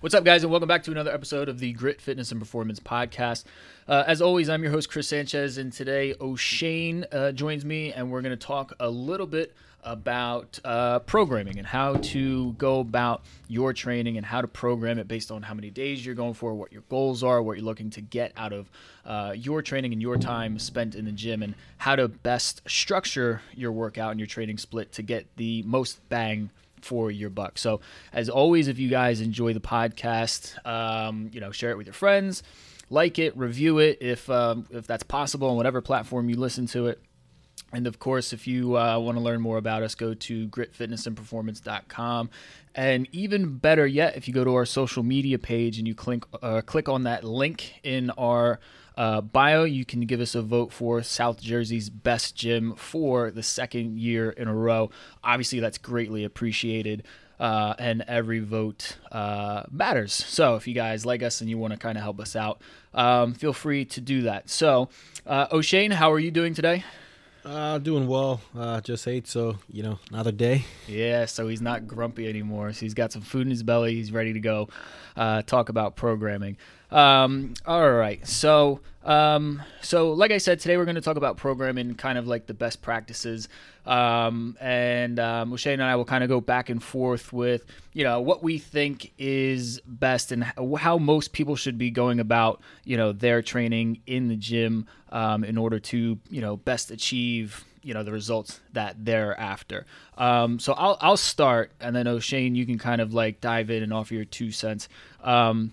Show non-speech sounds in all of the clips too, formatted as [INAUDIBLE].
What's up, guys, and welcome back to another episode of the Grit Fitness and Performance Podcast. Uh, as always, I'm your host, Chris Sanchez, and today Oshane uh, joins me, and we're going to talk a little bit about uh, programming and how to go about your training and how to program it based on how many days you're going for, what your goals are, what you're looking to get out of uh, your training and your time spent in the gym, and how to best structure your workout and your training split to get the most bang for your buck. So, as always, if you guys enjoy the podcast, um, you know, share it with your friends, like it, review it if um, if that's possible on whatever platform you listen to it. And of course, if you uh, want to learn more about us, go to gritfitnessandperformance.com. And even better yet, if you go to our social media page and you click uh, click on that link in our uh, bio, you can give us a vote for South Jersey's best gym for the second year in a row. Obviously, that's greatly appreciated. Uh, and every vote uh, matters. So if you guys like us and you want to kind of help us out, um, feel free to do that. So, uh, Oshane, how are you doing today? Uh, doing well. Uh, just ate, so you know, another day. Yeah, so he's not grumpy anymore. So he's got some food in his belly. He's ready to go uh, talk about programming. Um, all right. So, um, so like I said, today we're going to talk about programming, kind of like the best practices. Um, and um, Oshane and I will kind of go back and forth with, you know, what we think is best and how most people should be going about, you know, their training in the gym um, in order to, you know, best achieve you know the results that they're after. Um, so I'll I'll start, and then Oshane, you can kind of like dive in and offer your two cents. Um,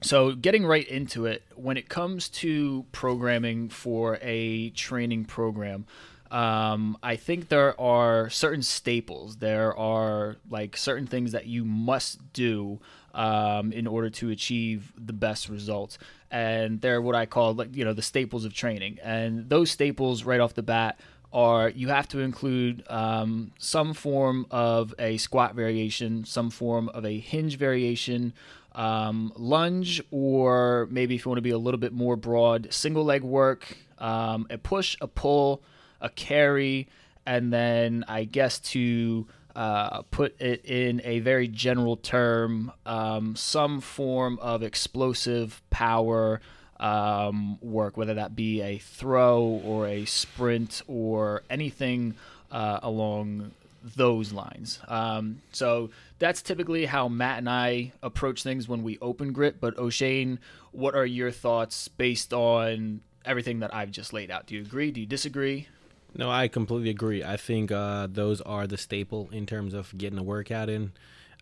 so getting right into it when it comes to programming for a training program um, i think there are certain staples. There are like certain things that you must do um, in order to achieve the best results. And they're what i call like you know the staples of training. And those staples right off the bat are you have to include um, some form of a squat variation some form of a hinge variation um, lunge, or maybe if you want to be a little bit more broad, single leg work, um, a push, a pull, a carry, and then I guess to uh, put it in a very general term, um, some form of explosive power um, work, whether that be a throw or a sprint or anything uh, along those lines. Um, so that's typically how Matt and I approach things when we open grit. But Oshane, what are your thoughts based on everything that I've just laid out? Do you agree? Do you disagree? No, I completely agree. I think uh, those are the staple in terms of getting a workout in.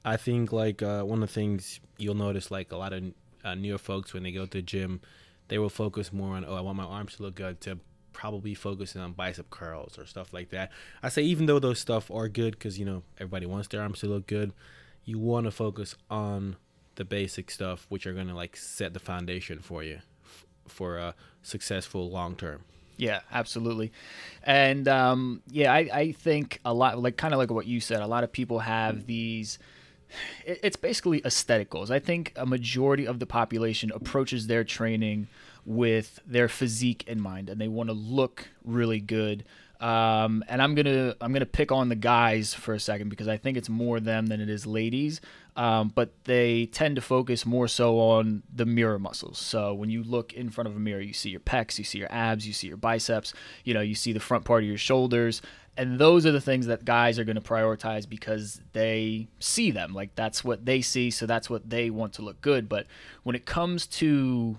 I think like uh, one of the things you'll notice, like a lot of uh, newer folks when they go to the gym, they will focus more on, oh, I want my arms to look good to probably focusing on bicep curls or stuff like that. I say even though those stuff are good because you know everybody wants their arms to look good, you want to focus on the basic stuff which are going to like set the foundation for you f- for a successful long term. Yeah, absolutely. And um, yeah, I, I think a lot, like kind of like what you said, a lot of people have these. It's basically aesthetic goals. I think a majority of the population approaches their training with their physique in mind, and they want to look really good. Um, and I'm gonna I'm gonna pick on the guys for a second because I think it's more them than it is ladies. Um, but they tend to focus more so on the mirror muscles. So when you look in front of a mirror, you see your pecs, you see your abs, you see your biceps. You know, you see the front part of your shoulders, and those are the things that guys are going to prioritize because they see them. Like that's what they see, so that's what they want to look good. But when it comes to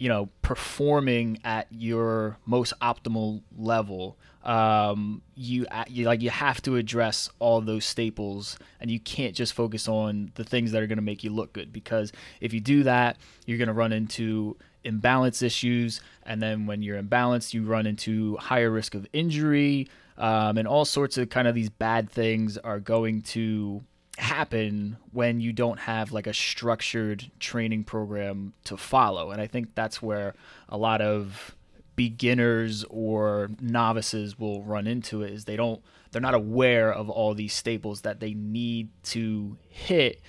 you know performing at your most optimal level um, you, you like you have to address all those staples and you can't just focus on the things that are going to make you look good because if you do that you're going to run into imbalance issues. And then when you're imbalanced you run into higher risk of injury um, and all sorts of kind of these bad things are going to happen when you don't have like a structured training program to follow. And I think that's where a lot of beginners or novices will run into it is they don't they're not aware of all these staples that they need to hit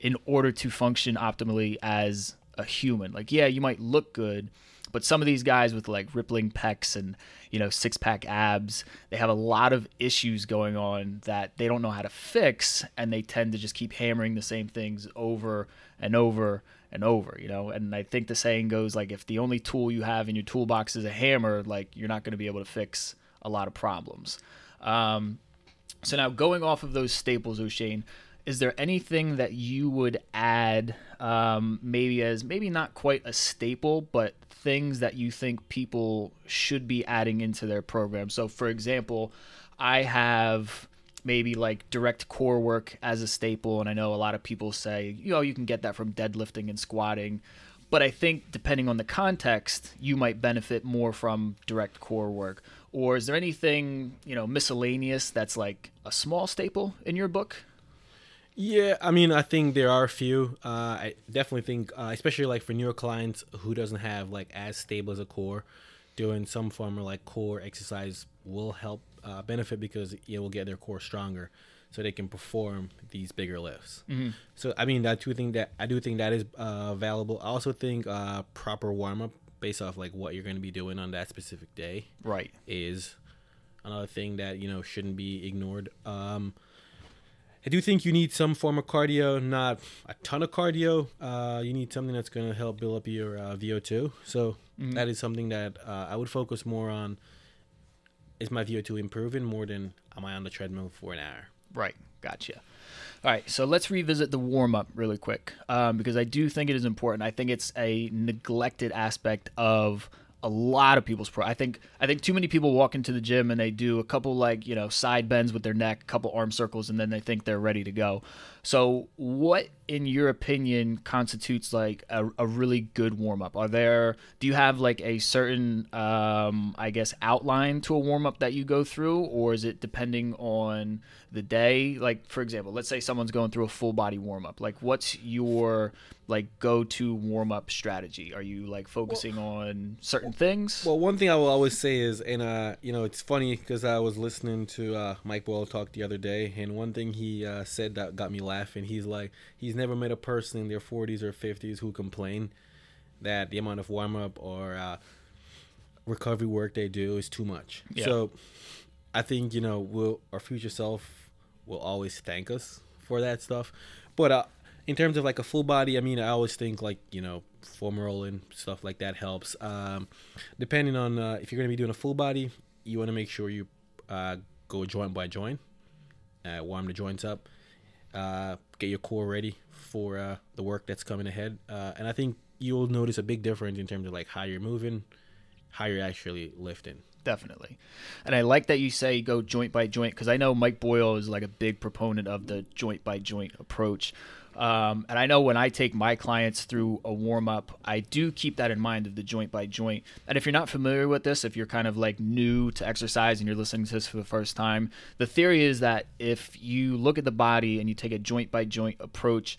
in order to function optimally as a human. Like yeah, you might look good, But some of these guys with like rippling pecs and you know six pack abs, they have a lot of issues going on that they don't know how to fix, and they tend to just keep hammering the same things over and over and over. You know, and I think the saying goes like if the only tool you have in your toolbox is a hammer, like you're not going to be able to fix a lot of problems. Um, so now going off of those staples, Oshane, is there anything that you would add, um, maybe as maybe not quite a staple, but things that you think people should be adding into their program? So, for example, I have maybe like direct core work as a staple, and I know a lot of people say, you know, you can get that from deadlifting and squatting. But I think depending on the context, you might benefit more from direct core work. Or is there anything, you know, miscellaneous that's like a small staple in your book? Yeah, I mean, I think there are a few. Uh, I definitely think, uh, especially like for newer clients who doesn't have like as stable as a core, doing some form of like core exercise will help uh, benefit because it will get their core stronger, so they can perform these bigger lifts. Mm-hmm. So I mean, I do think that I do think that is uh, valuable. I also think uh, proper warm up based off like what you're going to be doing on that specific day, right, is another thing that you know shouldn't be ignored. Um, I do think you need some form of cardio, not a ton of cardio. Uh, you need something that's going to help build up your uh, VO2. So mm-hmm. that is something that uh, I would focus more on. Is my VO2 improving more than am I on the treadmill for an hour? Right. Gotcha. All right, so let's revisit the warm up really quick um, because I do think it is important. I think it's a neglected aspect of a lot of people's pro. I think I think too many people walk into the gym and they do a couple like you know side bends with their neck, a couple arm circles, and then they think they're ready to go. So, what in your opinion constitutes like a, a really good warm up? Are there do you have like a certain um, I guess outline to a warm up that you go through, or is it depending on the day? Like for example, let's say someone's going through a full body warm up. Like, what's your like go to warm up strategy? Are you like focusing well, on certain things? Well, one thing I will always say is, and uh, you know, it's funny because I was listening to uh, Mike Boyle talk the other day, and one thing he uh, said that got me laughing. He's like, he's never met a person in their 40s or 50s who complain that the amount of warm up or uh, recovery work they do is too much. Yeah. So, I think you know, we'll, our future self will always thank us for that stuff, but uh, in terms of like a full body, I mean, I always think like you know foam rolling stuff like that helps. Um, depending on uh, if you're going to be doing a full body, you want to make sure you uh, go joint by joint, uh, warm the joints up, uh, get your core ready for uh, the work that's coming ahead, uh, and I think you'll notice a big difference in terms of like how you're moving, how you're actually lifting definitely. And I like that you say go joint by joint because I know Mike Boyle is like a big proponent of the joint by joint approach. Um, and I know when I take my clients through a warm up, I do keep that in mind of the joint by joint. And if you're not familiar with this, if you're kind of like new to exercise and you're listening to this for the first time, the theory is that if you look at the body and you take a joint by joint approach,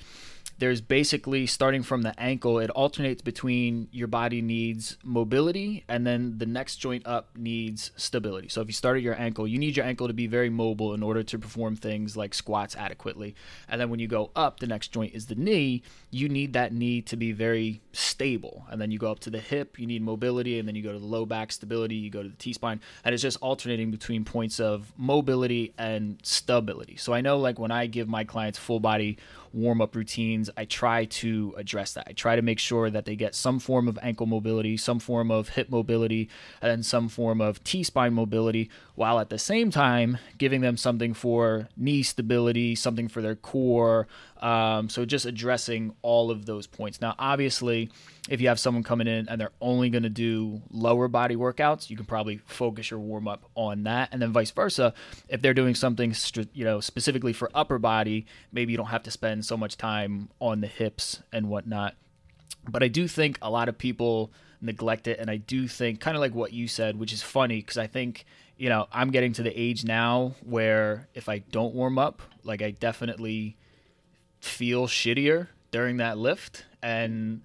there's basically starting from the ankle, it alternates between your body needs mobility and then the next joint up needs stability. So if you start at your ankle, you need your ankle to be very mobile in order to perform things like squats adequately. And then when you go up, the next joint is the knee, you need that knee to be very stable. And then you go up to the hip, you need mobility, and then you go to the low back stability, you go to the T spine, and it's just alternating between points of mobility and stability. So I know like when I give my clients full body warm up routines, I try to address that. I try to make sure that they get some form of ankle mobility, some form of hip mobility, and some form of T spine mobility, while at the same time giving them something for knee stability, something for their core. Um, so just addressing all of those points. Now, obviously, if you have someone coming in and they're only going to do lower body workouts, you can probably focus your warm up on that, and then vice versa. If they're doing something, you know, specifically for upper body, maybe you don't have to spend so much time on the hips and whatnot. But I do think a lot of people neglect it, and I do think kind of like what you said, which is funny because I think you know I'm getting to the age now where if I don't warm up, like I definitely feel shittier during that lift and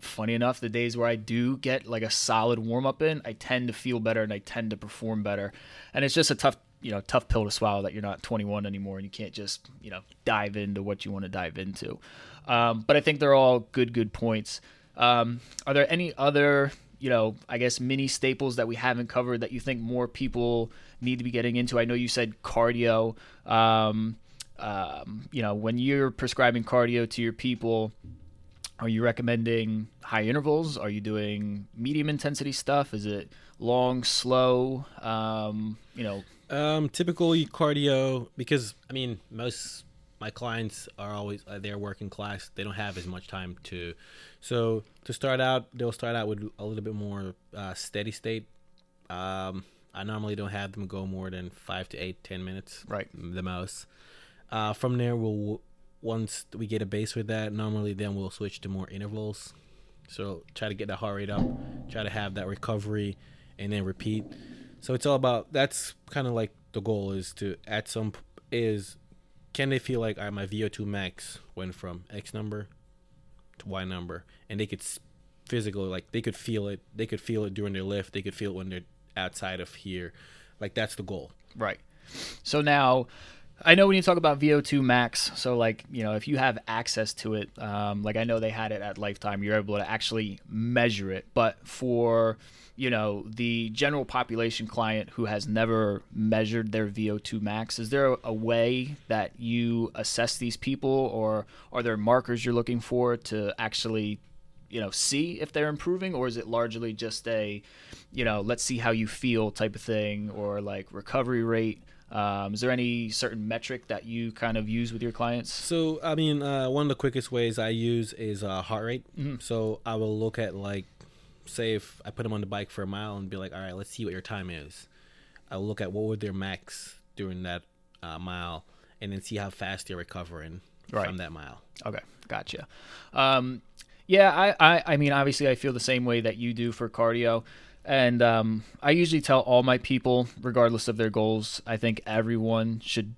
funny enough, the days where I do get like a solid warm up in, I tend to feel better and I tend to perform better. And it's just a tough, you know, tough pill to swallow that you're not 21 anymore and you can't just, you know, dive into what you want to dive into. Um, but I think they're all good, good points. Um, are there any other you know, I guess mini staples that we haven't covered that you think more people need to be getting into? I know you said cardio. Um, um, you know, when you're prescribing cardio to your people, are you recommending high intervals? Are you doing medium intensity stuff? Is it long, slow? Um, you know, um, typically cardio because I mean most my clients are always uh, they're working class. They don't have as much time to. So to start out, they'll start out with a little bit more uh, steady state. Um, I normally don't have them go more than five to eight, ten minutes, right, the most. Uh, from there, we'll once we get a base with that, normally then we'll switch to more intervals. So try to get that heart rate up, try to have that recovery, and then repeat. So it's all about that's kind of like the goal is to at some is can they feel like my VO2 max went from X number to Y number, and they could physically like they could feel it. They could feel it during their lift. They could feel it when they're outside of here. Like that's the goal. Right. So now I know when you talk about VO2 max, so like, you know, if you have access to it, um, like I know they had it at Lifetime, you're able to actually measure it. But for, you know, the general population client who has never measured their VO2 max, is there a way that you assess these people or are there markers you're looking for to actually you know see if they're improving or is it largely just a you know let's see how you feel type of thing or like recovery rate um, is there any certain metric that you kind of use with your clients? So, I mean, uh, one of the quickest ways I use is uh, heart rate. Mm-hmm. So, I will look at like, say, if I put them on the bike for a mile and be like, all right, let's see what your time is. I'll look at what would their max during that uh, mile, and then see how fast they're recovering right. from that mile. Okay, gotcha. Um, yeah, I, I, I mean, obviously, I feel the same way that you do for cardio. And um, I usually tell all my people, regardless of their goals, I think everyone should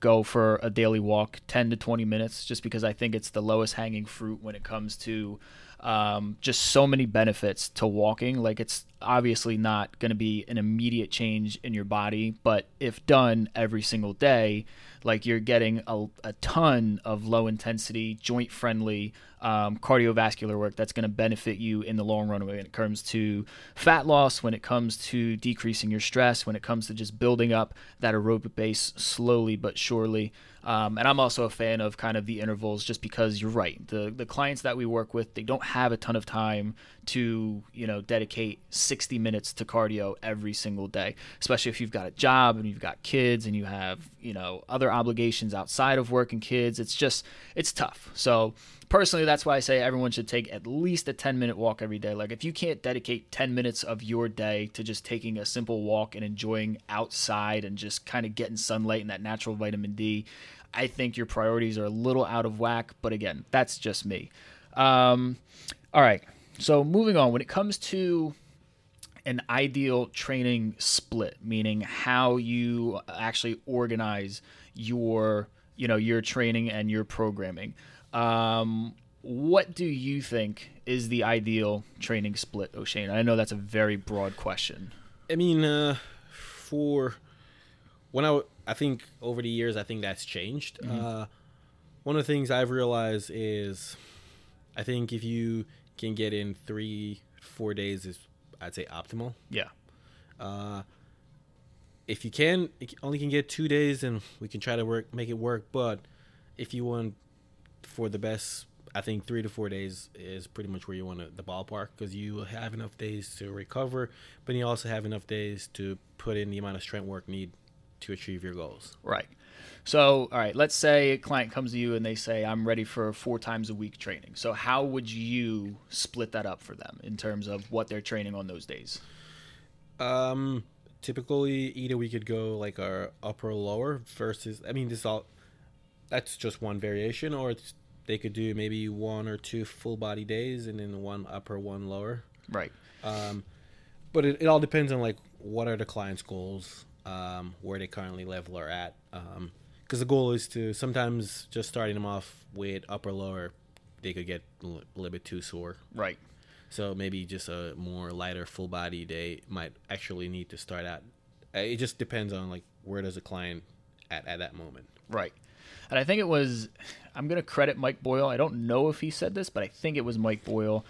go for a daily walk, 10 to 20 minutes, just because I think it's the lowest hanging fruit when it comes to um, just so many benefits to walking. Like it's obviously not going to be an immediate change in your body, but if done every single day, like you're getting a, a ton of low intensity, joint friendly um, cardiovascular work that's going to benefit you in the long run when it comes to fat loss, when it comes to decreasing your stress, when it comes to just building up that aerobic base slowly but surely. Um, and I'm also a fan of kind of the intervals just because you're right. The the clients that we work with, they don't have a ton of time to, you know, dedicate 60 minutes to cardio every single day, especially if you've got a job and you've got kids and you have, you know, other obligations outside of work and kids. It's just it's tough. So personally, that's why I say everyone should take at least a 10 minute walk every day. Like, if you can't dedicate 10 minutes of your day to just taking a simple walk and enjoying outside and just kind of getting sunlight and that natural vitamin D, I think your priorities are a little out of whack. But again, that's just me. Um, all right. So, moving on, when it comes to an ideal training split, meaning how you actually organize your you know your training and your programming. Um, what do you think is the ideal training split, Oshane? I know that's a very broad question. I mean, uh, for when I, I think over the years, I think that's changed. Mm-hmm. Uh, one of the things I've realized is, I think if you can get in three, four days is, I'd say optimal. Yeah. Uh, if you can, only can get two days, and we can try to work, make it work. But if you want for the best I think three to four days is pretty much where you want to, the ballpark because you have enough days to recover, but you also have enough days to put in the amount of strength work need to achieve your goals. Right. So, all right, let's say a client comes to you and they say, I'm ready for four times a week training. So, how would you split that up for them in terms of what they're training on those days? Um, typically, either we could go like our upper or lower versus, I mean, this all, that's just one variation, or it's they could do maybe one or two full body days and then one upper, one lower. Right. Um, but it, it all depends on like what are the client's goals, um, where they currently level are at. Because um, the goal is to sometimes just starting them off with upper lower, they could get a little bit too sore. Right. So maybe just a more lighter full body day might actually need to start out. Uh, it just depends on like where does the client at at that moment. Right. And I think it was, I'm going to credit Mike Boyle. I don't know if he said this, but I think it was Mike Boyle.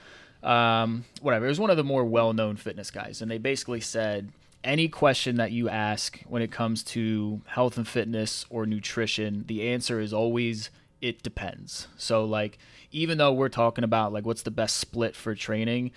um, whatever. It was one of the more well-known fitness guys, and they basically said any question that you ask when it comes to health and fitness or nutrition, the answer is always it depends. So like even though we're talking about like what's the best split for training,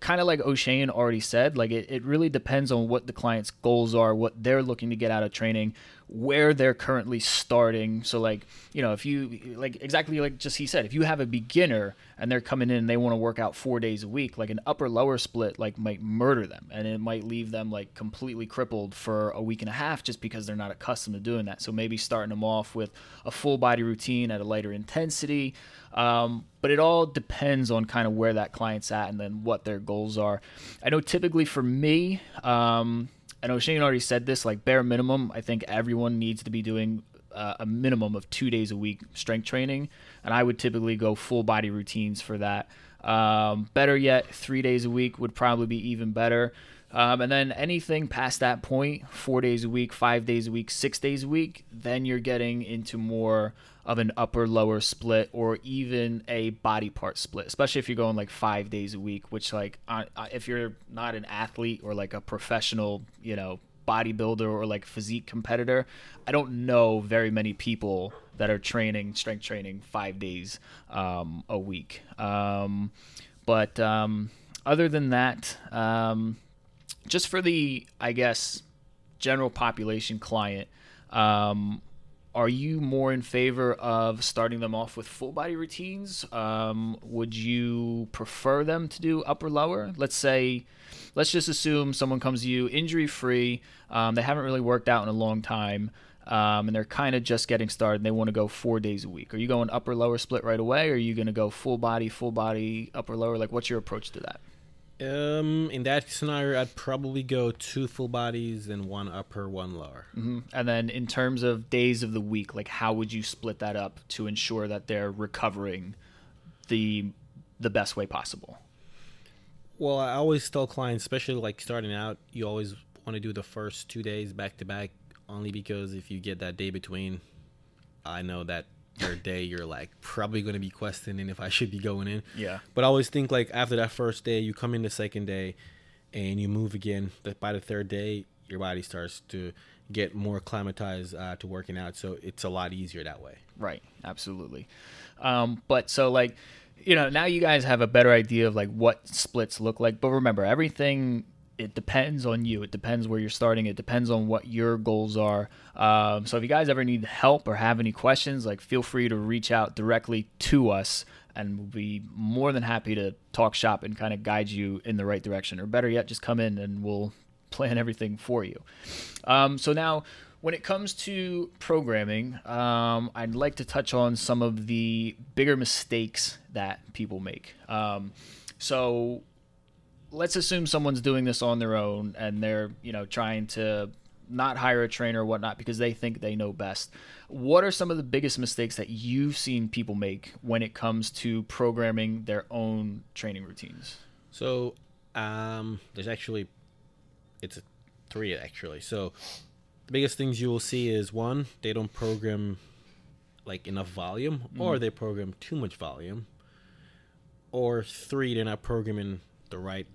kind of like Oshane already said, like it, it really depends on what the client's goals are, what they're looking to get out of training, where they're currently starting. So like, you know, if you like exactly like just he said, if you have a beginner and they're coming in and they want to work out four days a week, like an upper lower split like might murder them and it might leave them like completely crippled for a week and a half just because they're not accustomed to doing that. So maybe starting them off with a full body routine at a lighter intensity. Um, but it all depends on kind of where that client's at and then what their goals are. I know typically for me, um, I know Shane already said this, like bare minimum, I think everyone needs to be doing uh, a minimum of two days a week strength training, and I would typically go full body routines for that. Um, better yet, three days a week would probably be even better. Um, and then anything past that point, four days a week, five days a week, six days a week, then you're getting into more of an upper lower split or even a body part split, especially if you're going like five days a week, which, like, if you're not an athlete or like a professional, you know, bodybuilder or like physique competitor, I don't know very many people that are training strength training five days um, a week. Um, but um, other than that, um, just for the, I guess, general population client, um, are you more in favor of starting them off with full body routines? Um, would you prefer them to do upper lower? Let's say, let's just assume someone comes to you injury free. Um, they haven't really worked out in a long time. Um, and they're kind of just getting started and they want to go four days a week. Are you going upper lower split right away? Or are you going to go full body, full body, upper lower? Like, what's your approach to that? Um, in that scenario, I'd probably go two full bodies and one upper, one lower. Mm-hmm. And then in terms of days of the week, like how would you split that up to ensure that they're recovering the the best way possible? Well, I always tell clients, especially like starting out, you always want to do the first two days back to back, only because if you get that day between, I know that third day you're like probably going to be questioning if I should be going in. Yeah. But I always think like after that first day, you come in the second day, and you move again. But by the third day, your body starts to get more acclimatized uh, to working out, so it's a lot easier that way. Right. Absolutely. Um, but so like you know now you guys have a better idea of like what splits look like but remember everything it depends on you. It depends where you're starting. It depends on what your goals are. Um, so if you guys ever need help or have any questions, like feel free to reach out directly to us, and we'll be more than happy to talk shop and kind of guide you in the right direction. Or better yet, just come in and we'll [LAUGHS] plan everything for you. Um, so now. When it comes to programming, um, I'd like to touch on some of the bigger mistakes that people make. Um, so let's assume someone's doing this on their own and they're you know trying to not hire a trainer or whatnot because they think they know best. What are some of the biggest mistakes that you've seen people make when it comes to programming their own training routines? So, um, there's actually, it's a three actually. So, the biggest things you will see is one, they don't program like enough volume, mm. or they program too much volume, or three, they're not programming the right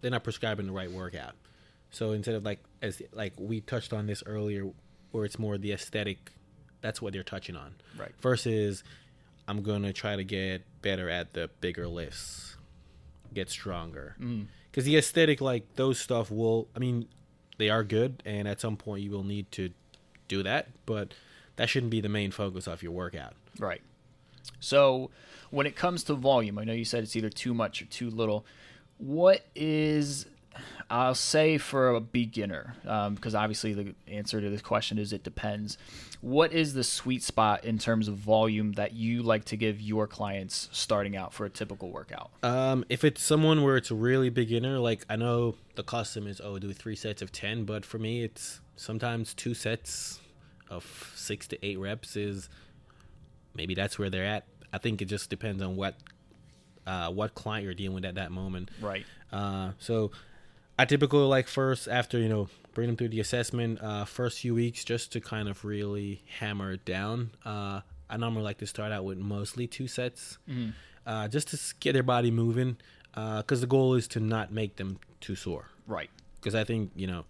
they're not prescribing the right workout. So instead of like as like we touched on this earlier where it's more the aesthetic that's what they're touching on. Right. Versus I'm going to try to get better at the bigger lifts. Get stronger. Mm. Cuz the aesthetic like those stuff will I mean they are good and at some point you will need to do that, but that shouldn't be the main focus of your workout. Right. So when it comes to volume, I know you said it's either too much or too little. What is I'll say for a beginner, because um, obviously the answer to this question is it depends. What is the sweet spot in terms of volume that you like to give your clients starting out for a typical workout? Um, if it's someone where it's really beginner, like I know the custom is oh do three sets of ten, but for me it's sometimes two sets of six to eight reps is maybe that's where they're at. I think it just depends on what uh, what client you're dealing with at that moment. Right. Uh, so I typically like first after you know bring them through the assessment uh, first few weeks just to kind of really hammer it down. Uh, I normally like to start out with mostly two sets. Mm-hmm. uh, just to get their body moving. Because the goal is to not make them too sore. Right. Because I think you know,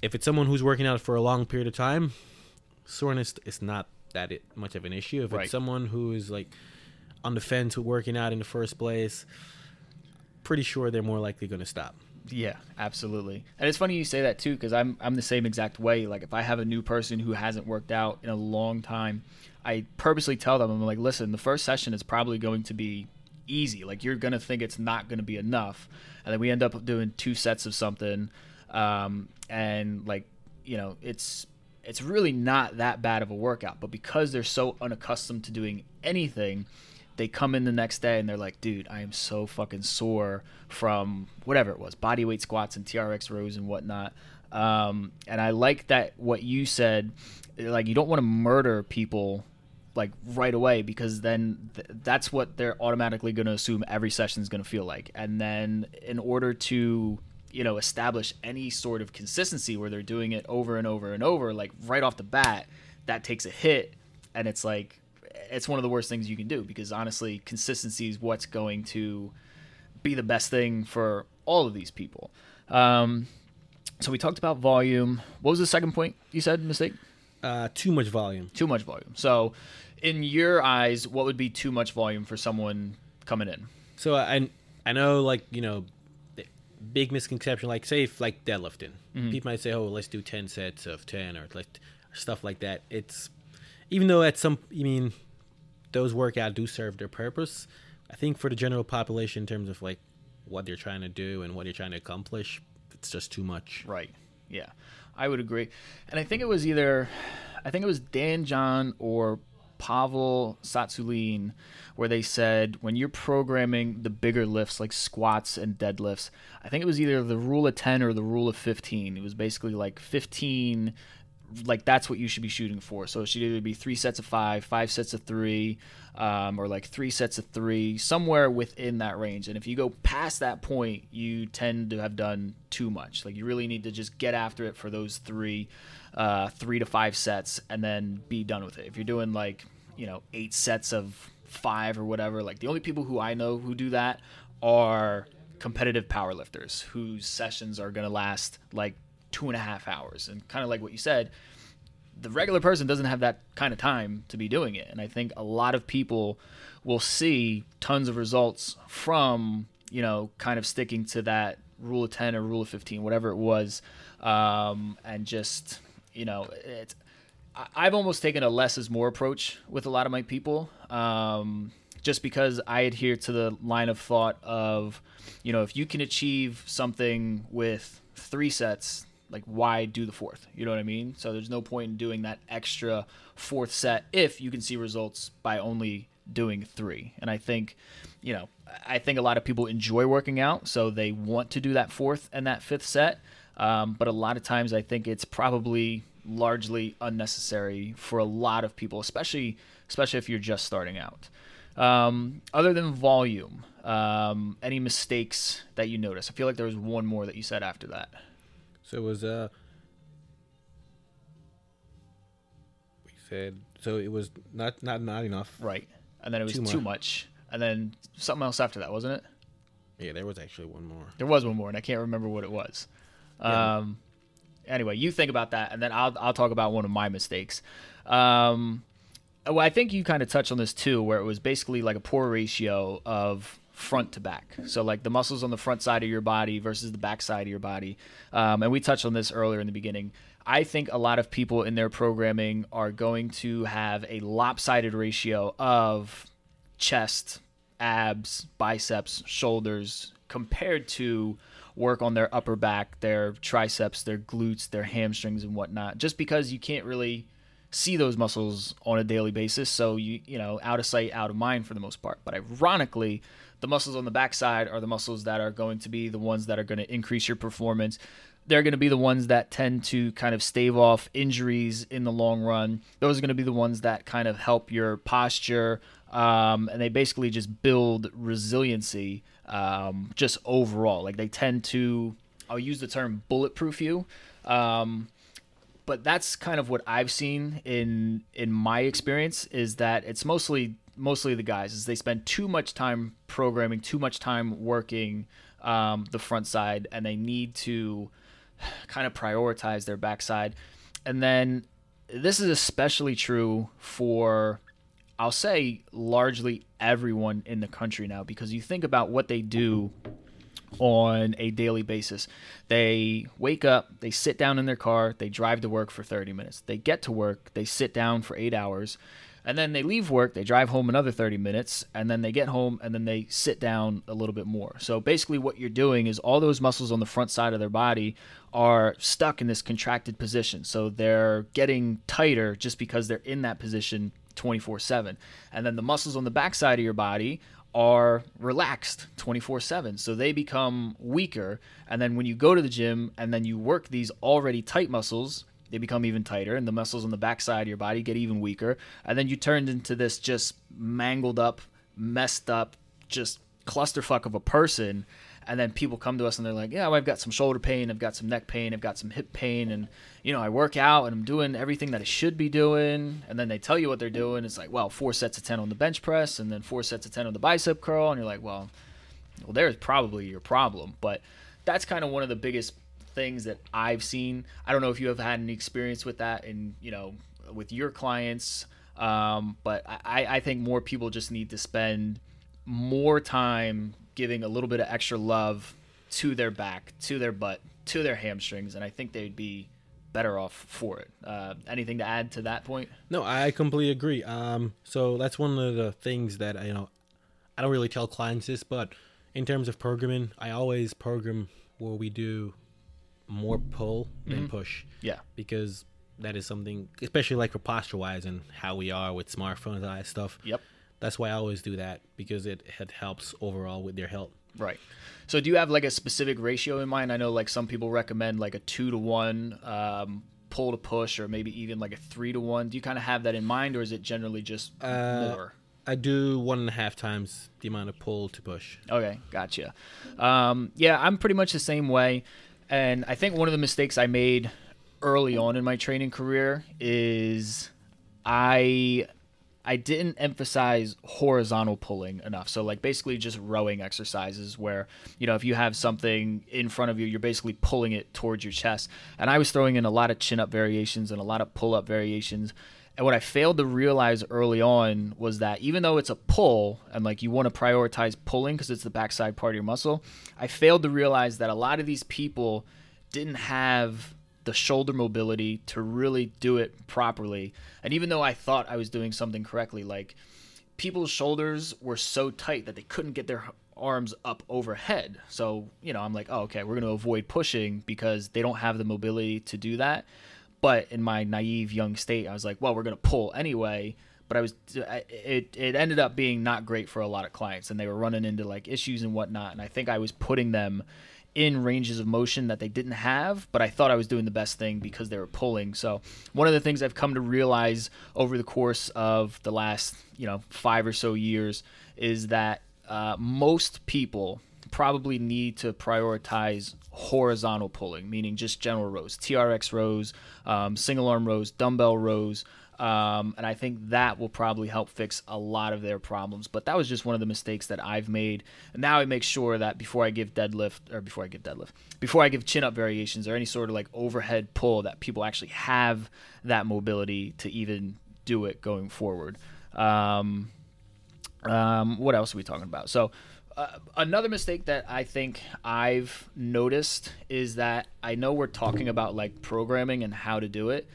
if it's someone who's working out for a long period of time, soreness is not that it, much of an issue. If Right. it's someone who is like on the fence with working out in the first place, pretty sure they're more likely going to stop. Yeah, absolutely. And it's funny you say that too because I'm I'm the same exact way. Like if I have a new person who hasn't worked out in a long time, I purposely tell them I'm like, listen, the first session is probably going to be easy. Like you're gonna think it's not gonna be enough, and then we end up doing two sets of something, um, and like you know it's it's really not that bad of a workout. But because they're so unaccustomed to doing anything, they come in the next day and they're like, dude, I am so fucking sore from whatever it was, body weight squats and TRX rows and whatnot. Um, and I like that what you said, like you don't want to murder people like right away because then th- that's what they're automatically going to assume every session is going to feel like. And then in order to you know establish any sort of consistency where they're doing it over and over and over, like right off the bat, that takes a hit, and it's like it's one of the worst things you can do because honestly, consistency is what's going to be the best thing for all of these people. Um, so we talked about volume. What was the second point you said? Mistake. Uh, too much volume. Too much volume. So, in your eyes, what would be too much volume for someone coming in? So I I know like you know, big misconception like say if like deadlifting, mm-hmm. people might say, oh, let's do ten sets of ten or like stuff like that. It's even though at some I mean, those workouts do serve their purpose. I think for the general population, in terms of like what they're trying to do and what they're trying to accomplish, it's just too much. Right. Yeah, I would agree. And I think it was either, I think it was Dan John or Pavel Tsatsouline where they said when you're programming the bigger lifts like squats and deadlifts, I think it was either the rule of 10 or the rule of 15. It was basically like 15 like that's what you should be shooting for. So it should either be three sets of five, five sets of three, um, or like three sets of three, somewhere within that range. And if you go past that point, you tend to have done too much. Like you really need to just get after it for those three, uh, three to five sets, and then be done with it. If you're doing like you know eight sets of five or whatever, like the only people who I know who do that are competitive powerlifters whose sessions are going to last like two and a half hours. And kind of like what you said, the regular person doesn't have that kind of time to be doing it. And I think a lot of people will see tons of results from, you know, kind of sticking to that rule of 10 or rule of 15, whatever it was. Um, and just, you know, it's, I've almost taken a less is more approach with a lot of my people. Um, just because I adhere to the line of thought of, you know, if you can achieve something with three sets, like why do the fourth? You know what I mean? So there's no point in doing that extra fourth set if you can see results by only doing three. And I think, you know, I think a lot of people enjoy working out, so they want to do that fourth and that fifth set. Um, but a lot of times, I think it's probably largely unnecessary for a lot of people, especially especially if you're just starting out. Um, other than volume, um, any mistakes that you notice? I feel like there was one more that you said after that. So it was uh we said so it was not not not enough. Right. And then it was Too too much. much. And then something else after that, wasn't it? Yeah, there was actually one more. There was one more, and I can't remember what it was. Um, anyway, you think about that, and then I'll I'll talk about one of my mistakes. Um, well, I think you kind of touched on this too, where it was basically like a poor ratio of front to back. So like the muscles on the front side of your body versus the back side of your body. Um, and we touched on this earlier in the beginning. I think a lot of people in their programming are going to have a lopsided ratio of chest, abs, biceps, shoulders compared to work on their upper back, their triceps, their glutes, their hamstrings and whatnot. Just because you can't really see those muscles on a daily basis, so you you know, out of sight, out of mind for the most part. But ironically, the muscles on the backside are the muscles that are going to be the ones that are going to increase your performance. They're going to be the ones that tend to kind of stave off injuries in the long run. Those are going to be the ones that kind of help your posture, um, and they basically just build resiliency um, just overall. Like they tend to, I'll use the term bulletproof you. Um, but that's kind of what I've seen in in my experience is that it's mostly mostly the guys is they spend too much time programming, too much time working um, the front side, and they need to kind of prioritize their backside. And then this is especially true for I'll say largely everyone in the country now because you think about what they do on a daily basis. They wake up, they sit down in their car, they drive to work for 30 minutes. They get to work, they sit down for 8 hours, and then they leave work, they drive home another 30 minutes, and then they get home and then they sit down a little bit more. So basically what you're doing is all those muscles on the front side of their body are stuck in this contracted position. So they're getting tighter just because they're in that position 24 7. And then the muscles on the backside of your body are relaxed 24 7. So they become weaker. And then when you go to the gym and then you work these already tight muscles, they become even tighter. And the muscles on the backside of your body get even weaker. And then you turn into this just mangled up, messed up, just clusterfuck of a person and then people come to us and they're like, "Yeah, I've got some shoulder pain, I've got some neck pain, I've got some hip pain, and you know, I work out and I'm doing everything that I should be doing." And then they tell you what they're doing. It's like, well, four sets of ten on the bench press, and then four sets of ten on the bicep curl, and you're like, well, well, there's probably your problem. But that's kind of one of the biggest things that I've seen. I don't know if you have had any experience with that, and you know, with your clients. Um, but I, I think more people just need to spend more time giving a little bit of extra love to their back, to their butt, to their hamstrings, and I think they'd be better off for it. Uh, anything to add to that point? No, I completely agree. Um, so that's one of the things that you know I don't really tell clients this, but in terms of programming, I always program where we do more pull than mm-hmm. push. Yeah, because that is something, especially like for posture wise and how we are with smartphones and all that stuff. Yep that's why I always do that because it, it helps overall with their health. Right. So do you have like a specific ratio in mind? I know like some people recommend like a two to one um, pull to push, or maybe even like a three to one. Do you kind of have that in mind, or is it generally just uh, more? I do one and a half times the amount of pull to push. Okay, gotcha. Um, yeah, I'm pretty much the same way, and I think one of the mistakes I made early on in my training career is I I didn't emphasize horizontal pulling enough. So like basically just rowing exercises where, you know, if you have something in front of you, you're basically pulling it towards your chest. And I was throwing in a lot of chin up variations and a lot of pull up variations. And what I failed to realize early on was that even though it's a pull and like you want to prioritize pulling because it's the backside part of your muscle, I failed to realize that a lot of these people didn't have the shoulder mobility to really do it properly. And even though I thought I was doing something correctly, like people's shoulders were so tight that they couldn't get their arms up overhead. So, you know, I'm like, oh, okay, we're going to avoid pushing because they don't have the mobility to do that. But in my naive young state, I was like, well, we're going to pull anyway. But I was, it, it ended up being not great for a lot of clients and they were running into like issues and whatnot. And I think I was putting them in ranges of motion that they didn't have, but I thought I was doing the best thing because they were pulling. So one of the things I've come to realize over the course of the last, you know, five or so years is that uh, most people probably need to prioritize horizontal pulling, meaning just general rows, TRX rows, um, single arm rows, dumbbell rows, um, and I think that will probably help fix a lot of their problems. But that was just one of the mistakes that I've made. And now I make sure that before I give deadlift, or before I give deadlift, before I give chin up variations or any sort of like overhead pull, that people actually have that mobility to even do it going forward. Um, um, what else are we talking about? So, uh, another mistake that I think I've noticed is that I know we're talking about like programming and how to do it,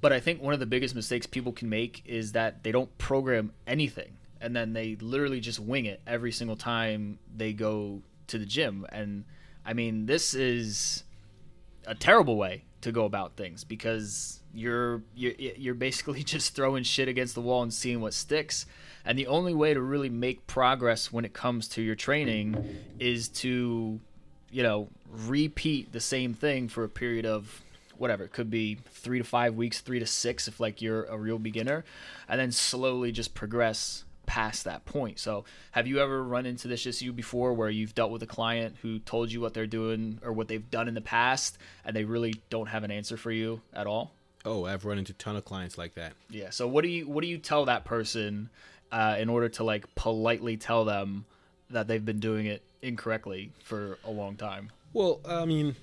but I think one of the biggest mistakes people can make is that they don't program anything and then they literally just wing it every single time they go to the gym. And I mean, this is a terrible way to go about things because you're you're you're basically [LAUGHS] just throwing shit against the wall and seeing what sticks. And the only way to really make progress when it comes to your training is to, you know, repeat the same thing for a period of whatever it could be three to five weeks three to six if like you're a real beginner and then slowly just progress past that point. So have you ever run into this issue before where you've dealt with a client who told you what they're doing or what they've done in the past and they really don't have an answer for you at all? Oh i've run into a ton of clients like that. Yeah so what do you what do you tell that person uh, in order to like politely tell them that they've been doing it incorrectly for a long time. Well, I mean,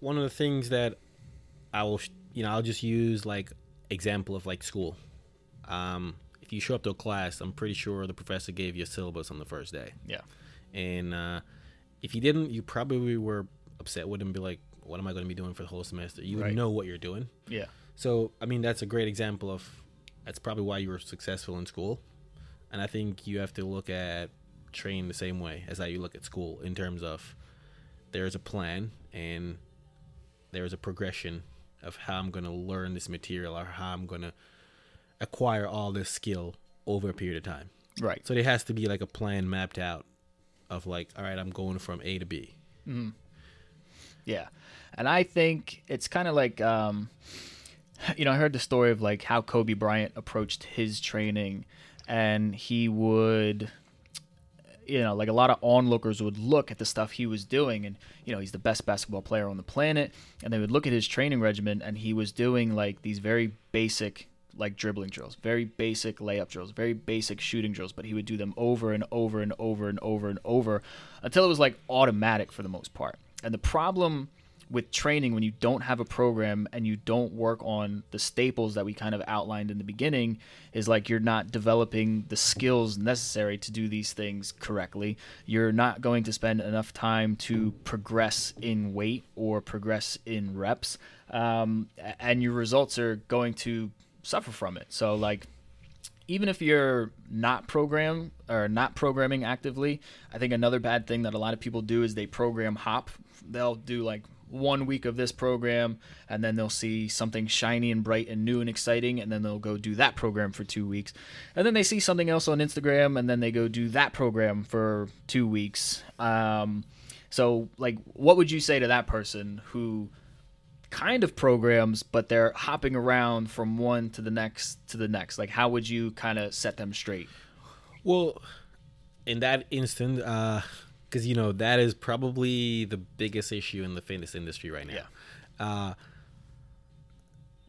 one of the things that I will, you know, I'll just use like example of like school. Um, if you show up to a class, I'm pretty sure the professor gave you a syllabus on the first day, Yeah. and uh, if you didn't, you probably were upset with him. Be like, what am I going to be doing for the whole semester? You Right. know what you're doing. Yeah. So, I mean, that's a great example of that's probably why you were successful in school. And I think you have to look at training the same way as how you look at school in terms of there's a plan and there's a progression of how I'm going to learn this material or how I'm going to acquire all this skill over a period of time. Right. So there has to be like a plan mapped out of like, all right, I'm going from A to B. Hmm. Yeah. And I think it's kind of like, um, [SIGHS] you know, I heard the story of like how Kobe Bryant approached his training, and he would, you know, like a lot of onlookers would look at the stuff he was doing, and you know, he's the best basketball player on the planet, and they would look at his training regimen, and he was doing like these very basic like dribbling drills, very basic layup drills, very basic shooting drills, but he would do them over and over and over and over and over until it was like automatic for the most part. And the problem with training when you don't have a program and you don't work on the staples that we kind of outlined in the beginning is like you're not developing the skills necessary to do these things correctly. You're not going to spend enough time to progress in weight or progress in reps. Um, and your results are going to suffer from it. So, like, even if you're not program or not programming actively, I think another bad thing that a lot of people do is they program hop. They'll do like one week of this program and then they'll see something shiny and bright and new and exciting and then they'll go do that program for 2 weeks. And then they see something else on Instagram and then they go do that program for 2 weeks. Um so like what would you say to that person who kind of programs, but they're hopping around from one to the next to the next. Like, how would you kind of set them straight? Well, in that instant, because you know that is probably the biggest issue in the fitness industry right now. Uh,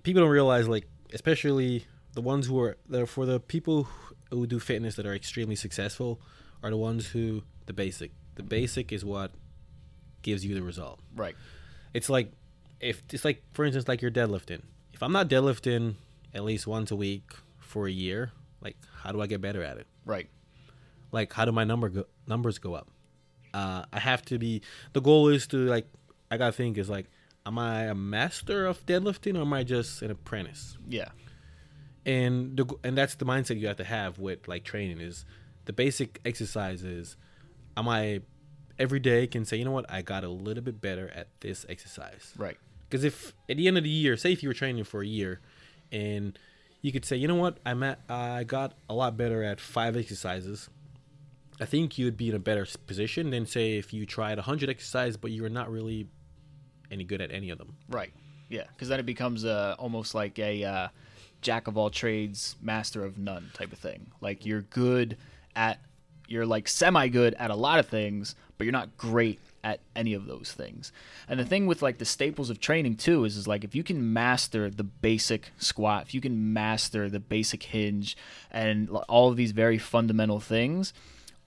people don't realize, like, especially the ones who are there for the people who do fitness that are extremely successful are the ones who the basic. The basic is what gives you the result. Right. It's like if it's like for instance like you're deadlifting. If I'm not deadlifting at least once a week for a year, like how do I get better at it? Right. Like how do my number go, numbers go up? Uh, I have to be. The goal is to like. I gotta think is like, am I a master of deadlifting or am I just an apprentice? Yeah. and the, and that's the mindset you have to have with like training is the basic exercises am i every day can say you know what i got a little bit better at this exercise Right. because if at the end of the year say if you were training for a year and you could say you know what i'm at i got a lot better at five exercises i think you'd be in a better position than say if you tried 100 exercises but you were not really any good at any of them Right. Yeah. Because then it becomes uh, almost like a uh, jack of all trades, master of none type of thing. Like you're good at, you're like semi good at a lot of things, but you're not great at any of those things. And the thing with like the staples of training too is, is like if you can master the basic squat, if you can master the basic hinge and all of these very fundamental things,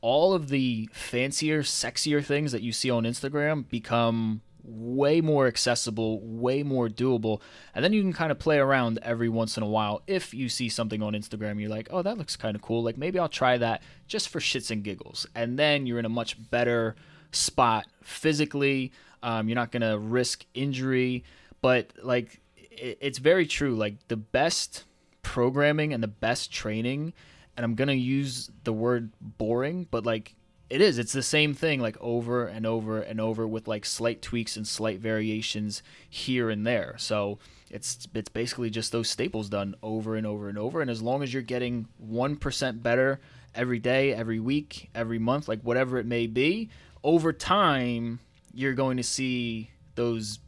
all of the fancier, sexier things that you see on Instagram become way more accessible, way more doable. And then you can kind of play around every once in a while. If you see something on Instagram, you're like, oh, that looks kind of cool. Like maybe I'll try that just for shits and giggles. And then you're in a much better spot physically. Um, you're not going to risk injury. But like, it, it's very true. Like the best programming and the best training and I'm gonna use the word boring, but like it is. It's the same thing, like over and over and over, with like slight tweaks and slight variations here and there. So it's it's basically just those staples done over and over and over. And as long as you're getting one percent better every day, every week, every month, like whatever it may be, over time you're going to see those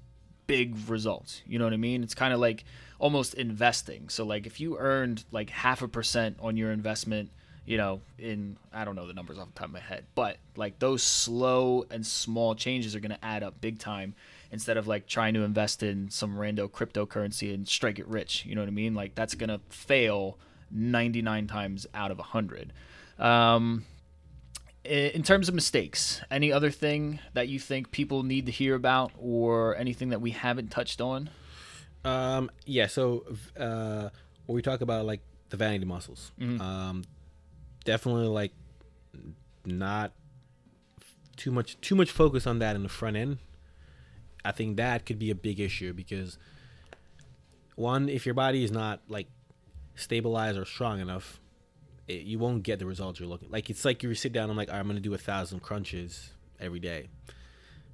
big results. You know what I mean? It's kind of like almost investing. So like if you earned like half a percent on your investment, you know, in I don't know the numbers off the top of my head, but like those slow and small changes are going to add up big time instead of like trying to invest in some rando cryptocurrency and strike it rich. You know what I mean? Like that's going to fail 99 times out of 100. Um, in terms of mistakes, any other thing that you think people need to hear about or anything that we haven't touched on? Um, yeah. So uh, when we talk about like the vanity muscles, Mm-hmm. um, definitely like not too much too much focus on that in the front end. I think that could be a big issue because one, if your body is not like stabilized or strong enough, it, you won't get the results you're looking. Like it's like you sit down. And I'm like, "All right, I'm gonna do a thousand crunches every day.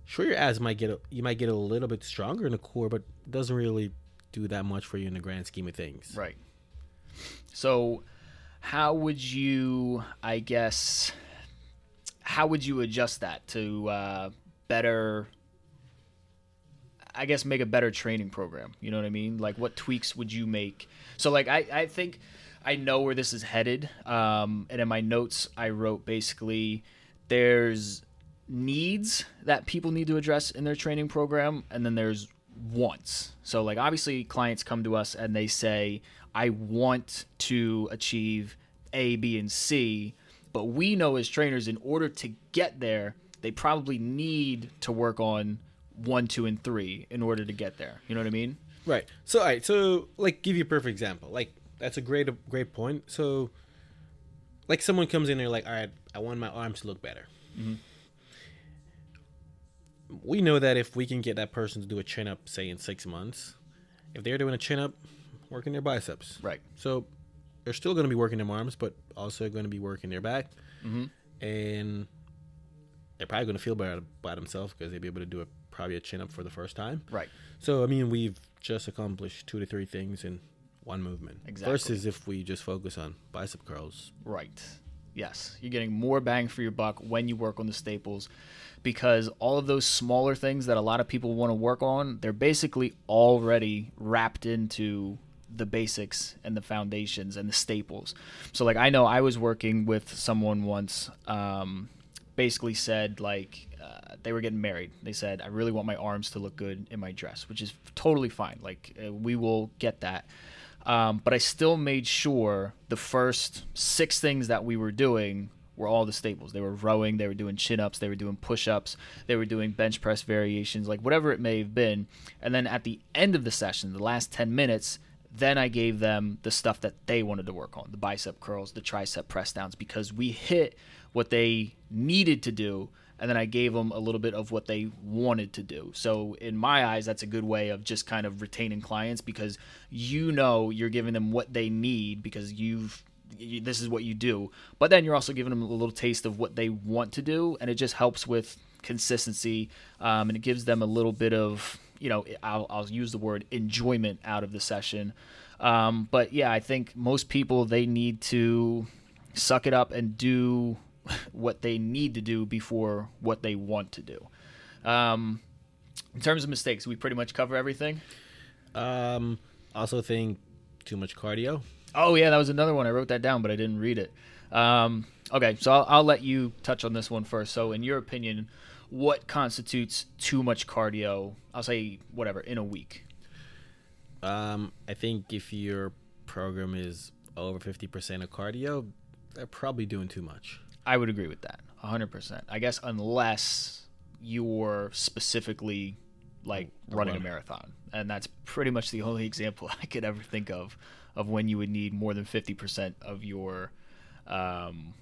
Sure, your abs might get a, you might get a little bit stronger in the core, but it doesn't really do that much for you in the grand scheme of things. Right. So, how would you, I guess, how would you adjust that to uh, better, I guess, make a better training program? You know what I mean? Like, what tweaks would you make? So, like, I, I think I know where this is headed. Um, and in my notes, I wrote basically there's needs that people need to address in their training program, and then there's wants. So, like, obviously, clients come to us and they say, I want to achieve A, B, and C. But we know as trainers, in order to get there, they probably need to work on one, two, and three in order to get there. You know what I mean? Right. So, all right. So, like, give you a perfect example. Like, that's a great, great point. So, like, someone comes in there, like, all right, I want my arms to look better. Mm-hmm. We know that if we can get that person to do a chin up, say in six months, if they're doing a chin up, working their biceps. Right. So, they're still going to be working their arms, but also going to be working their back, Mhm. and they're probably going to feel better by themselves because they'll be able to do a probably a chin up for the first time. Right. So I mean, we've just accomplished two to three things in one movement. Exactly. Versus if we just focus on bicep curls. Right. Yes. You're getting more bang for your buck when you work on the staples because all of those smaller things that a lot of people want to work on, they're basically already wrapped into the basics and the foundations and the staples. So, like, I know I was working with someone once, um, basically said, like, uh, they were getting married. They said, I really want my arms to look good in my dress, which is totally fine. Like, uh, we will get that. Um, but I still made sure the first six things that we were doing were all the staples. They were rowing, they were doing chin ups, they were doing push ups, they were doing bench press variations, like whatever it may have been. And then at the end of the session, the last 10 minutes, then I gave them the stuff that they wanted to work on the bicep curls, the tricep press downs, because we hit what they needed to do and then I gave them a little bit of what they wanted to do. So in my eyes, that's a good way of just kind of retaining clients because you know you're giving them what they need because you've you, this is what you do. But then you're also giving them a little taste of what they want to do, and it just helps with consistency, um, and it gives them a little bit of you know I'll, I'll use the word enjoyment out of the session. Um, but yeah, I think most people they need to suck it up and do what they need to do before what they want to do. Um, in terms of mistakes, we pretty much cover everything. Um, also think too much cardio. Oh yeah, that was another one. I wrote that down, but I didn't read it. Um, okay, so I'll, I'll let you touch on this one first. So, in your opinion, what constitutes too much cardio? I'll say whatever in a week. Um, I think if your program is over fifty percent of cardio, they're probably doing too much. I would agree with that, hundred percent. I guess unless you're specifically like running a marathon, and that's pretty much the only [LAUGHS] example I could ever think of of when you would need more than fifty percent of your um,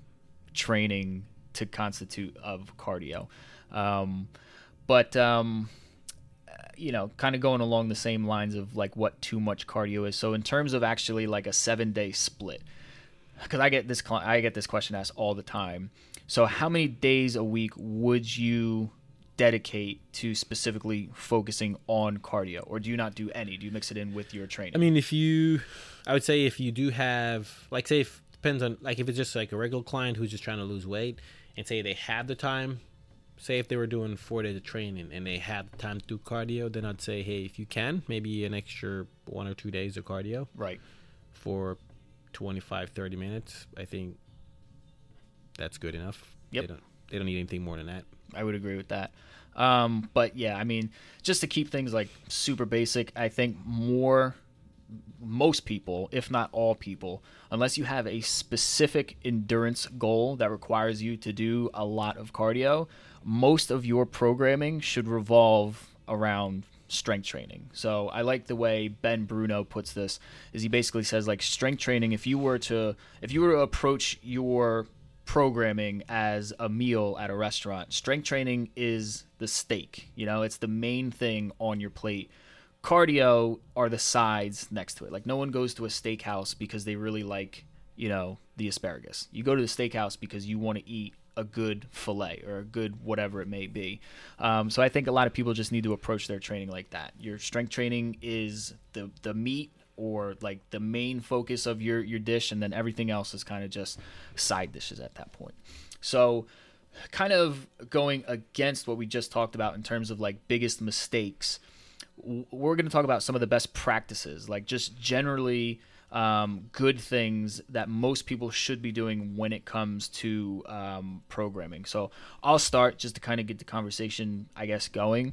training to constitute of cardio. Um, but um, you know, kind of going along the same lines of like what too much cardio is. So in terms of actually like a seven day split, because I get this I get this question asked all the time. So how many days a week would you dedicate to specifically focusing on cardio, or do you not do any? Do you mix it in with your training? I mean, if you, I would say if you do have, like, say, if, depends on, like, if it's just like a regular client who's just trying to lose weight, and say they have the time, say if they were doing four days of training and they have the time to do cardio, then I'd say, hey, if you can, maybe an extra one or two days of cardio right. for 25, 30 minutes. I think that's good enough. Yep. They don't, they don't need anything more than that. I would agree with that. Um, but yeah, I mean, just to keep things like super basic, I think more most people, if not all people, unless you have a specific endurance goal that requires you to do a lot of cardio, most of your programming should revolve around strength training. So I like the way Ben Bruno puts this is he basically says like strength training if you were to if you were to approach your programming as a meal at a restaurant, strength training is the steak, you know, it's the main thing on your plate. Cardio are the sides next to it. Like no one goes to a steakhouse because they really like, you know, the asparagus. You go to the steakhouse because you want to eat a good fillet or a good whatever it may be. Um, so I think a lot of people just need to approach their training like that. Your strength training is the the meat or like the main focus of your your dish, and then everything else is kind of just side dishes at that point. So kind of going against what we just talked about in terms of like biggest mistakes we're going to talk about some of the best practices like just generally um, good things that most people should be doing when it comes to um, programming. So I'll start just to kind of get the conversation, I guess, going.